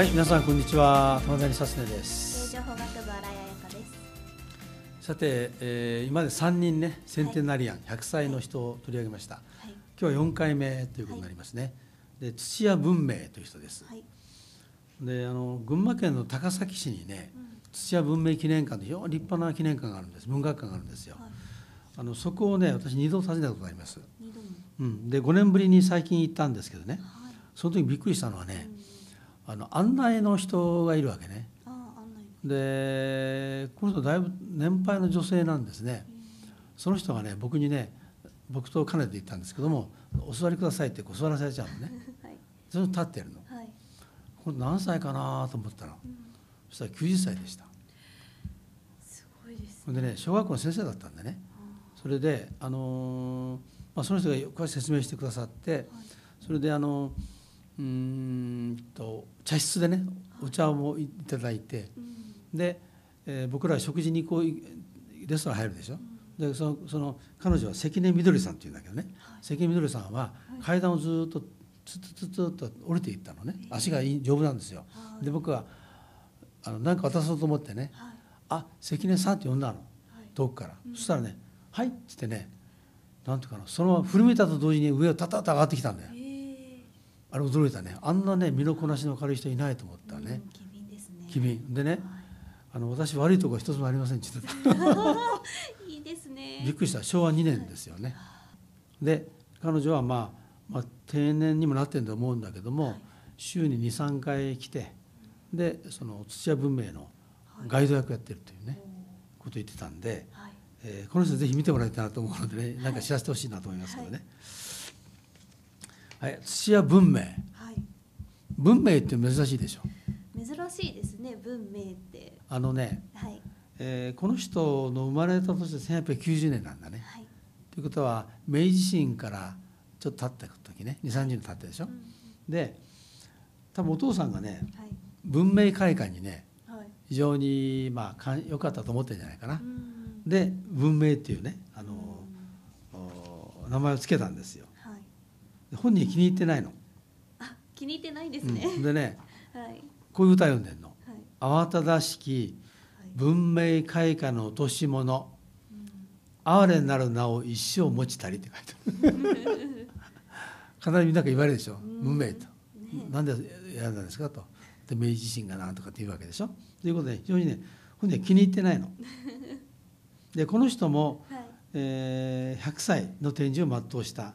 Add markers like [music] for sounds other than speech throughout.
はい、皆さんこんにちは。玉谷さすねです。情報学部新井彩香です。さて、えー今まで3人ね、センテナリアン、100歳の人を取り上げました。はい今日は4回目ということになりますね。で、土屋文明という人です。はい。で、あの群馬県の高崎市にね、土屋文明記念館という非常に立派な記念館があるんです。文学館があるんですよ。はい。あのそこをね、私2度訪ねたことがあります。二度も。うん、で、5年ぶりに最近行ったんですけどね、はい。その時びっくりしたのはねう、んあの案内の人がいるわけね。でこの人だいぶ年配の女性なんですねその人がね僕にね僕と兼ねて行ったんですけども「お座りください」ってこう座らされちゃうのね [laughs] はい。それ立ってるのはい。これ何歳かな？と思ったのうんそしたら90歳でしたすごいです。ほんでね小学校の先生だったんでねそれであのーまあ、その人が詳しく説明してくださってはい。それであのうーんと茶室でねお茶をいただいてうん。で、えー僕らは食事にこういレストラン入るでしょ？でそのその彼女は関根みどりさんっていうんだけどね、はい。関根みどりさんは階段をずっとツツツツッと降りていったのね。足が丈夫なんですよ。はい。で僕はあの何か渡そうと思ってね。はい。「あ関根さん」って呼んだの。はい。遠くから、そしたらね「はい」っつってねなんていうかなそのまま振り向いたと同時に上をタタッと上がってきたんだよ。ええ。あれ驚いたねあんなね身のこなしの軽い人いないと思ったねうん。機敏ですね。でねはい。あの私悪いとこは一つもありませんって言ってたいいですね。びっくりした昭和2年ですよね。で彼女は、まあ、まあ定年にもなってると思うんだけども、週に23回来てでその土屋文明のガイド役やってるというね、ことを言ってたんで、はい。えーこの人ぜひ見てもらいたいなと思うのでねなんか知らせてほしいなと思いますけどね。はい、土屋文明はい。文明って珍しいでしょ？珍しいですね。文明って。あのね、はい。えーこの人の生まれた年で1890年なんだね。はい。ということは明治維新からちょっと経った時ね2 3 0年経ったでしょ、うんで多分お父さんがねはい。文明開化にねはい。非常にまあかん良かったと思ってるんじゃないかな、うん。で文明っていうねあの、うんお名前を付けたんですよ本人気に入ってないの、あ、気に入ってないですうんね。でね [laughs] はい。こういう歌読んでんのはい。「慌ただしきはい。文明開化の落とし物うん哀れなる名を一生持ちたり」って書いてある [laughs] 必ずみんなが言われるでしょうん文明と。ねなんで選んだんですかとで明治維新がなんとかって言うわけでしょということで非常にね本人は気に入ってないの。[laughs] でこの人も、はい。えー100歳の展示を全うしたはい。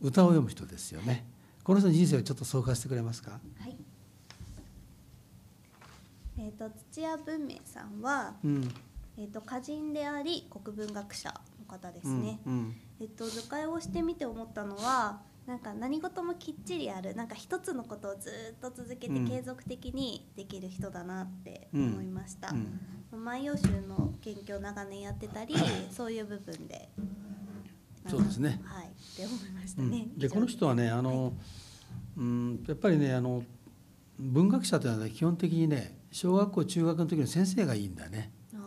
歌を読む人ですよね。この人の人生をちょっと総括してくれますか？はい。えっ、と土屋文明さんはうん、えっ、と歌人であり国文学者の方ですね。うんうんえっ、と図解をしてみて思ったのは。なんか何事もきっちりやるなんか一つのことをずっと続けてうん継続的にできる人だなって思いました、うん万葉集の研究を長年やってたり [laughs] そういう部分でそうですね。はい。って思いましたうね、ん。でこの人はねあの、うん、やっぱりねあの文学者というのは、ね、基本的にね小学校中学の時の先生がいいんだね。あ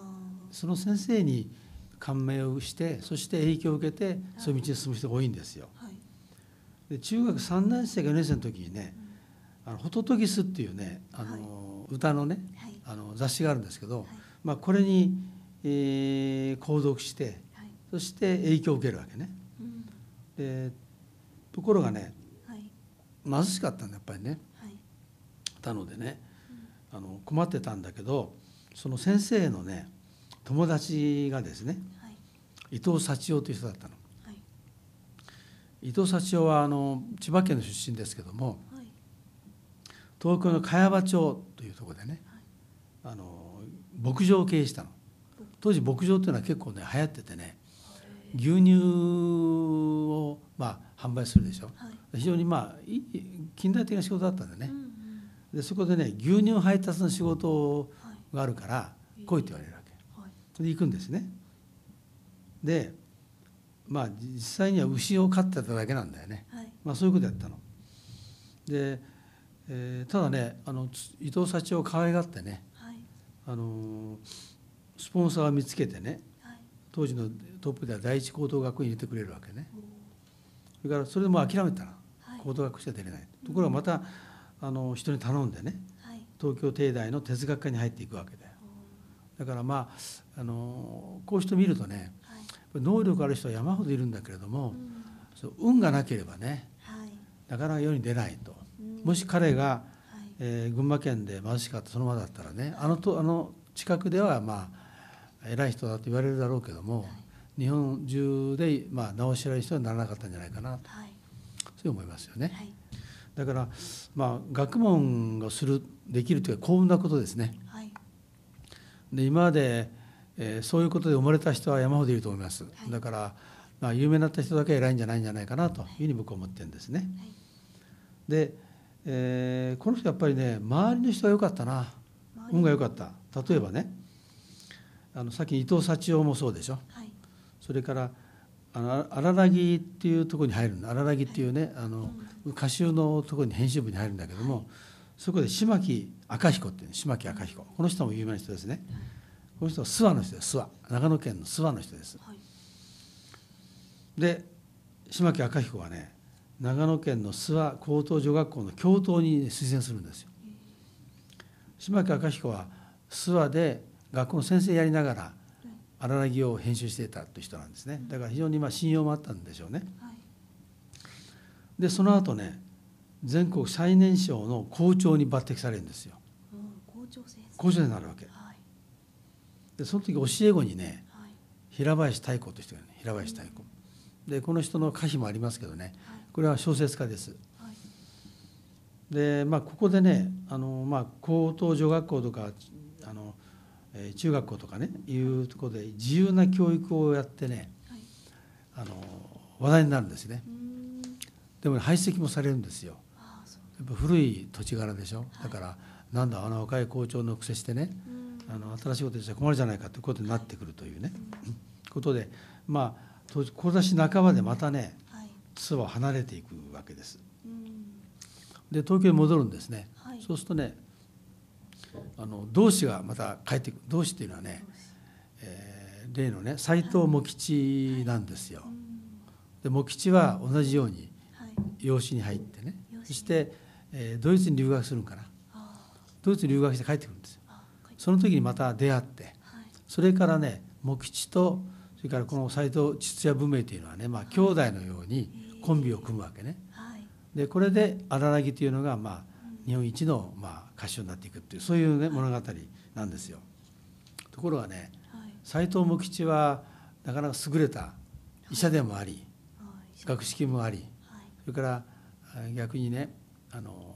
その先生に感銘をしてそして影響を受けてそういう道に進む人が多いんですよ。ーはい。で中学3年生か4年生の時にね「あのホトトギス」っていうねあの、歌のねはい。あの雑誌があるんですけど、はい。まあ、これに、えー購読してはいそして影響を受けるわけね。うん。でところがねはい。貧しかったんだやっぱりね。はい。たのでね。あの困ってたんだけどその先生のね友達がですねはい。伊藤幸男という人だったの。はい。伊藤幸男はあの千葉県の出身ですけどもはい。東京の茅場町というところでねあの牧場を経営したの。当時牧場っていうのは結構ね流行っててね牛乳をまあ販売するでしょ。はい。非常にまあ近代的な仕事だったんでね。うんうん。でそこでね牛乳配達の仕事はいがあるから来いって言われるわけ。はい。で行くんですね。でまあ実際には牛を飼ってただけなんだよね。はい。まあ、そういうことやったの。で、えーただねあのつ伊藤幸男を可愛がってね、はい。あのースポンサーを見つけてねはい当時のトップでは第一高等学校に入れてくれるわけね。それからそれでもう諦めたのはい。高等学校しか出れない。ところがまたあの人に頼んでねはい。東京帝大の哲学科に入っていくわけだよ。だからまああのこうして見るとねはい。能力ある人は山ほどいるんだけれどもうん。運がなければねはい。なかなか世に出ないと。うん。もし彼が、はい。えー群馬県で貧しかったそのままだったらねあのとあの近くではまあ偉い人だと言われるだろうけども日本中でまあ名を知られる人にはならなかったんじゃないかなと。はい。そう思いますよね。はい。だからまあ学問がするできるというか幸運なことですね。はい。で今まで、えーそういうことで生まれた人は山ほどいると思います。はい。だからまあ有名になった人だけ偉いんじゃないんじゃないかなというふうに僕は思ってるんですね。はい。で、えーこの人やっぱりね周りの人が良かったな。運が良かった。例えばねあのさっき伊藤幸男もそうでしょ？はい。それからあの荒らぎっていうところに入るんだ。荒らぎっていうねあの歌集のところに編集部に入るんだけども、そこで島木赤彦っていう島木赤彦。この人も有名な人ですね。この人は諏訪の人です。諏訪。長野県の諏訪の人です。はい。で島木赤彦はね長野県の諏訪高等女学校の教頭に推薦するんですよ。島木赤彦は諏訪で学校の先生やりながら荒らぎを編集していたという人なんですね。だから非常にまあ信用もあったんでしょうね。はい。でその後ね全国最年少の校長に抜擢されるんですよ。うん校長先生。校長になるわけ。はい。でその時教え子にねはい。平林太鼓という人がね平林太鼓。でこの人の歌碑もありますけどね。はい。これは小説家です。はい。でまあここでねあの、まあ、高等女学校とかあの、えー中学校とかねいうところで自由な教育をやってねはい。あの話題になるんですね。でも、ね、排斥もされるんですよ。やっぱ古い土地柄でしょ。だから、なんだあの若い校長の癖してねうん。あの新しいことしちゃ困るじゃないかということになってくるというね、ことでまあ志半ばでまたねはい。津を離れていくわけです。うん。で東京に戻るんですね、はい。そうするとねあの同志がまた帰ってくる。同志っていうのはね、えー例のね斎藤茂吉なんですよ。うんで茂吉は同じようにはい。養子に入ってね。そして、えードイツに留学するんかな。あドイツに留学して帰ってくるんですよ。その時にまた出会ってはい。それからね茂吉とそれからこの斎藤秩也文明というのはねまあ兄弟のようにコンビを組むわけね。はい。でこれで荒らぎというのがまあ日本一のまあ歌手になっていくっていうそういうね物語なんですよ。ところがねはい。斎藤茂吉はなかなか優れた医者でもありはい。学識もありはい。それからあ逆にねあの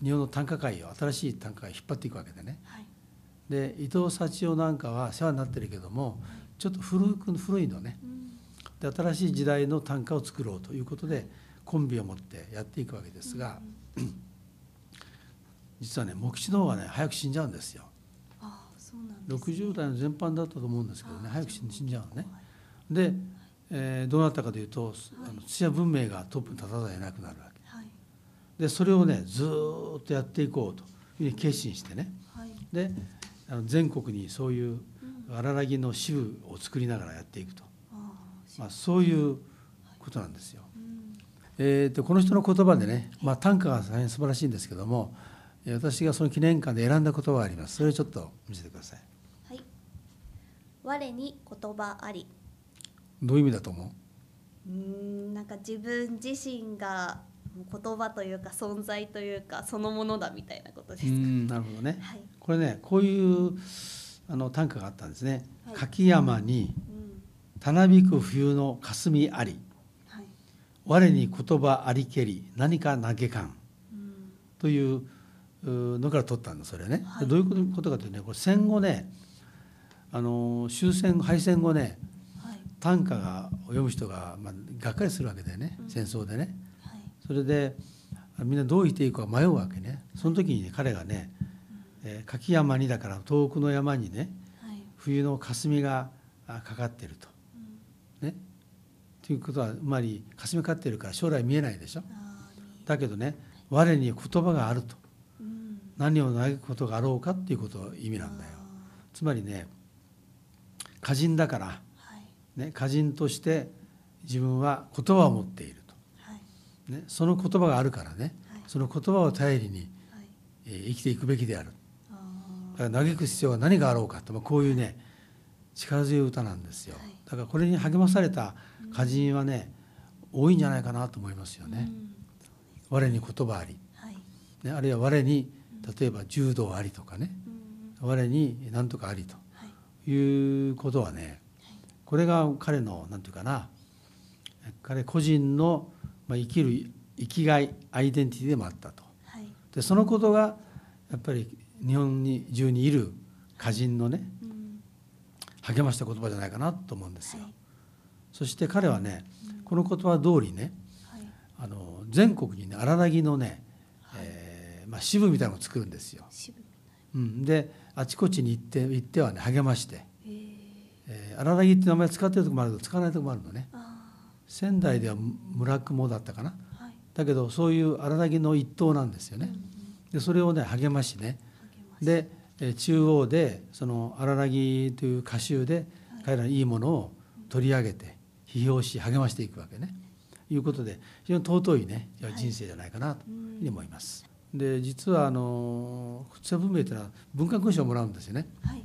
日本の短歌界を新しい短歌界を引っ張っていくわけでね。はい。で伊藤幸男なんかは世話になってるけどもちょっと古く古いのね。うん。で新しい時代の短歌を作ろうということでコンビを持ってやっていくわけですが実はね茂吉の方がね早く死んじゃうんですよ。ああそうなんですね。60代の全般だったと思うんですけどね早く死んじゃうのね。はい。で、えーどうなったかというとあの土屋文明がトップに立たざるを得なくなるわけ。はい。でそれをねずーっとやっていこうというふうに決心してね。はい。であの全国にそういううん。荒らぎの支部を作りながらやっていくと、ああしまあ、そういうことなんですよ。うん。えー、とこの人の言葉でね、まあ、短歌が大変素晴らしいんですけどもえー私がその記念館で選んだ言葉があります。それをちょっと見せてください。はい。我に言葉あり。どういう意味だと思う？うーんなんか自分自身が言葉というか存在というかそのものだみたいなことですか、うんなるほどね。はい、これねこういうあの短歌があったんですね「はい。柿山にうん。たなびく冬の霞あり。はい。我に言葉ありけり何か投げ感うん」といううのから取ったんだそれね、はい。でどういうことかというとねこれ戦後ねあの終戦敗戦後ねはい。短歌が読む人が、まあ、がっかりするわけだよね、うん。戦争でね。はい。それであみんなどう生きていくか迷うわけね。その時に、ね、彼がね、えー柿山にだから遠くの山にねはい。冬の霞があかかってると。うん。ね。ということはつまり霞かかってるから将来見えないでしょ。だけどね我に言葉があると。うん何を嘆くことがあろうかっていうことの意味なんだよ。あつまりね歌人だから、ーはい。ね、歌人として自分は言葉を持っているはい。と、ね、その言葉があるからねはい。その言葉を頼りに、はい。えー生きていくべきである。だから嘆く必要が何があろうかって、まあ、こういうね力強い歌なんですよ。はい。だからこれに励まされた歌人はね多いんじゃないかなと思いますよね。うん。我に言葉あり、はい。ね、あるいは我に例えば柔道ありとかね。うん。我に何とかありとはい。いうことはねこれが彼の何て言うかな彼個人のまあ生きる生きがいアイデンティティでもあったと。はい。でそのことがやっぱり日本に中にいる歌人のねうん。励ました言葉じゃないかなと思うんですよ。はい。そして彼はねこの言葉通りねはい。あの全国にね荒らぎのね、えーまあ、支部みたいなのを作るんですよ。うん、であちこちに行って行ってはね励まして。ええー荒らぎって名前使ってるとこもあるけど使わないとこもあるのね。あ仙台では村雲だったかな。あはい。だけどそういう荒らぎの一党なんですよね。うんうん。でそれをね励ましね。でえー中央でその荒らぎという歌集で彼らのいいものを取り上げて批評し励ましていくわけね。いうことで非常に尊いねはい。人生じゃないかなといううんふうに思います。で実はあの仏文明というのは文化勲章をもらうんですよね。はい。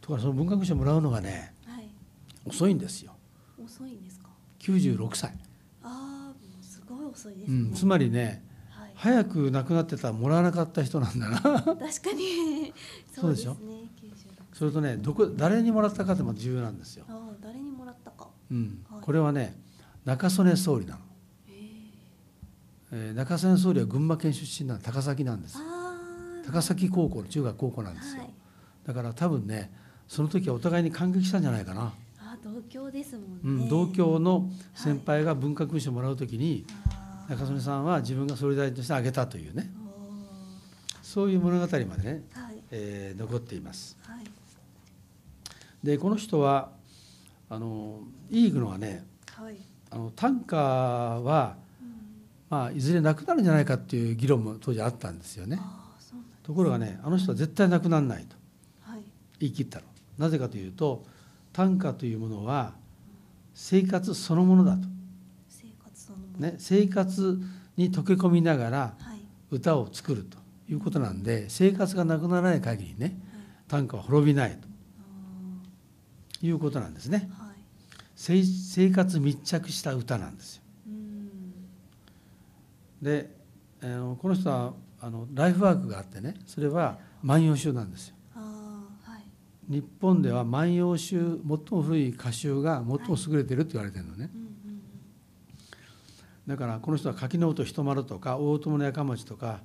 ところがその文化勲章をもらうのがねはい。遅いんですよ。遅いんですか？96歳、ああすごい遅いですね、うん、つまりねはい。早く亡くなってたらもらわなかった人なんだな。確かに。[laughs] そうでしょ？ね96それとねどこ誰にもらったかっても重要なんですよ、ああ誰にもらったか。うん。はい。これはね中曽根総理なの、えー中曽根総理は群馬県出身なの高崎なんです。高崎高校の中学高校なんですよ、はい。だから多分ねその時はお互いに感激したんじゃないかな、あ同郷ですもんね、うん、同郷の先輩が文化勲章をもらう時にあー。中曽根さんは自分が総理大臣としてあげたというね。おそういう物語までね、ーはい。えー残っています。はい。でこの人はあのいいのはねはい、あの短歌は、うん、まあ、いずれなくなるんじゃないかっていう議論も当時あったんですよね。ところがねあの人は絶対なくならないとはい。言い切ったの。なぜかというと短歌というものは生活そのものだと、生活そのもの、ね、生活に溶け込みながらはい。歌を作るということなんで生活がなくならない限りねはい。短歌は滅びないとあいうことなんですね。生生活密着した歌なんですよ。うんで、あのこの人はあのライフワークがあってねそれは「万葉集」なんですよ。日本では「万葉集」最も古い歌集が最も優れてるって言われてるのね。うんうんだからこの人は柿の音人丸とか大友のやかもちとかは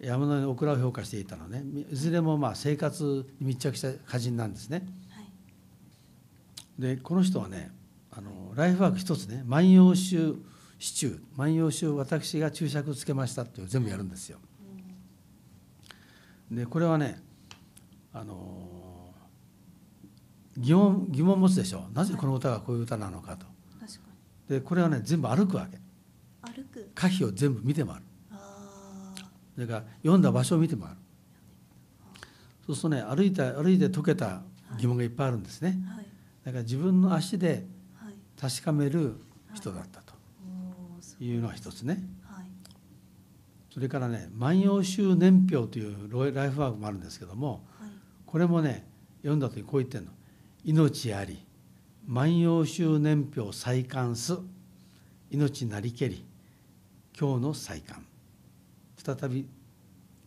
い。山のオクラを評価していたのね。いずれもまあ生活に密着した歌人なんですね。はい。でこの人はねあのライフワーク一つね「万葉集シチュー」「万葉集私が注釈つけました」っていう全部やるんですよ。でこれはねあの疑問疑問持つでしょ。なぜこの歌がこういう歌なのかと。でこれはね全部歩くわけ。に歩く？歌詞を全部見て回る。それから読んだ場所を見て回る。そうするとね歩いて歩いて解けた疑問がいっぱいあるんですね。はい。だから自分の足ではい。確かめる人だったいうのが一つね。はい。それからね「万葉集年表」というライフワークもあるんですけどもはい。これもね読んだ時こう言ってんの「命あり万葉集年表再刊す命なりけり今日の再刊」再び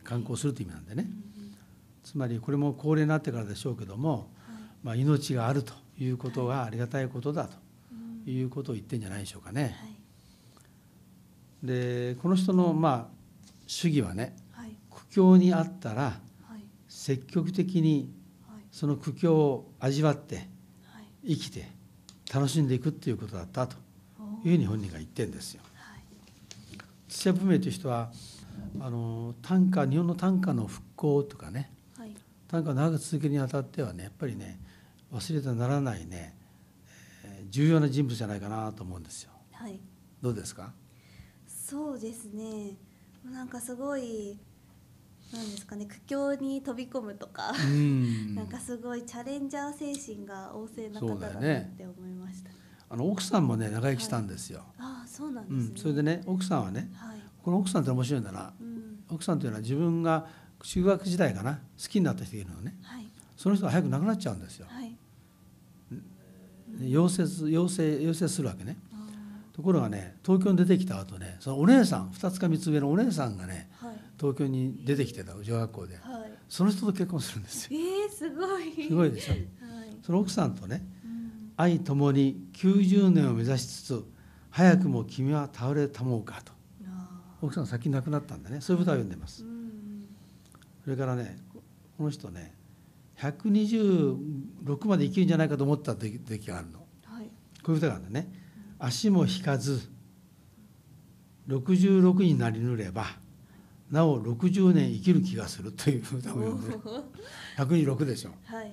刊行するという意味なんでね。うんうん。つまりこれも高齢になってからでしょうけども、はい。まあ、命があるということがありがたいことだうん。ということを言ってんじゃないでしょうかね。はいでこの人のまあ主義はねはい。苦境にあったらはい。積極的にはい。その苦境を味わってはい。生きて楽しんでいくっていうことだったとおいうふうに本人が言ってるんですよ。はい。土屋文明という人はあの短歌日本の短歌の復興とかねはい。短歌を長く続けるにあたってはねやっぱりね忘れてはならないね、えー重要な人物じゃないかなと思うんですよ。はい。どうですか？そうですね。なんかすごいなんですかね苦境に飛び込むとか、うん。[laughs] なんかすごいチャレンジャー精神が旺盛な方だだなって思いました、あの奥さんもね長生きしたんですよ。ああそうなんうですね、ん、それでね奥さんはねはい、この奥さんって面白いんだな。うん、奥さんというのは自分が中学時代かな好きになった人がいるのねはい。その人が早く亡くなっちゃうんですよ。はい。溶接溶接溶接するわけね。あところがね東京に出てきた後ねそのお姉さん2つか3つ上のお姉さんがねーはい。東京に出てきてた女学校で。はい。その人と結婚するんですよ。えー、すごい。すごいでしょ。はい。その奥さんとねうん。愛ともに90年を目指しつつ早くも君は倒れたもうかと。あ奥さんが先に亡くなったんだね。そういう歌を読んでます。それからねこの人ね126まで生きるんじゃないかと思った時時があるの。はい。こういう歌があるんだね「足も引かず66になりぬればなお60年生きる気がする」という歌を読んで126でしょ。はい。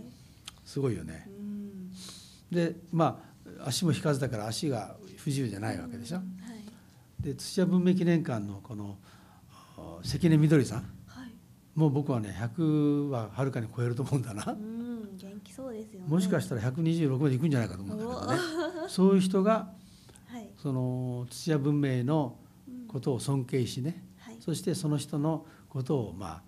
すごいよね。うん。でまあ足も引かずだから足が不自由じゃないわけでしょ。はい。で土屋文明記念館のこのあ関根みどりさん。はい。もう僕はね100ははるかに超えると思うんだな。うん元気そうですよね。もしかしたら126までいくんじゃないかと思うんだけどね。そういう人がはいその土屋文明のことを尊敬しねはい。そしてその人のことをま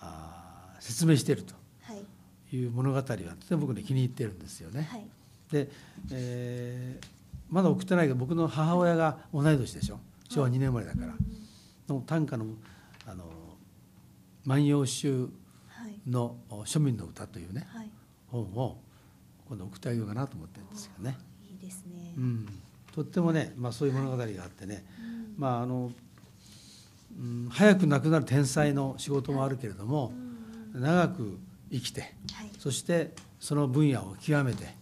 ああー説明しているとはい。いう物語はとても僕ね気に入ってるんですよね。はい。で、えーまだ送ってないけど僕の母親が同い年でしょ。昭和2年生まれだから、の短歌の「あの万葉集はい。の庶民の歌」というねはい。本を今度送ってあげようかなと思ってるんですよね。とってもね、まあ、そういう物語があってね、うんまああのうん、早く亡くなる天才の仕事もあるけれどもうん長く生きてはい。そしてその分野を極めて、はい。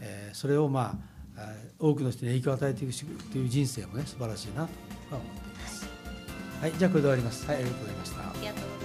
えーそれをまあ多くの人に影響を与えていくしという人生もね素晴らしいなとは思っています。はい、じゃあこれで終わります。はい、ありがとうございました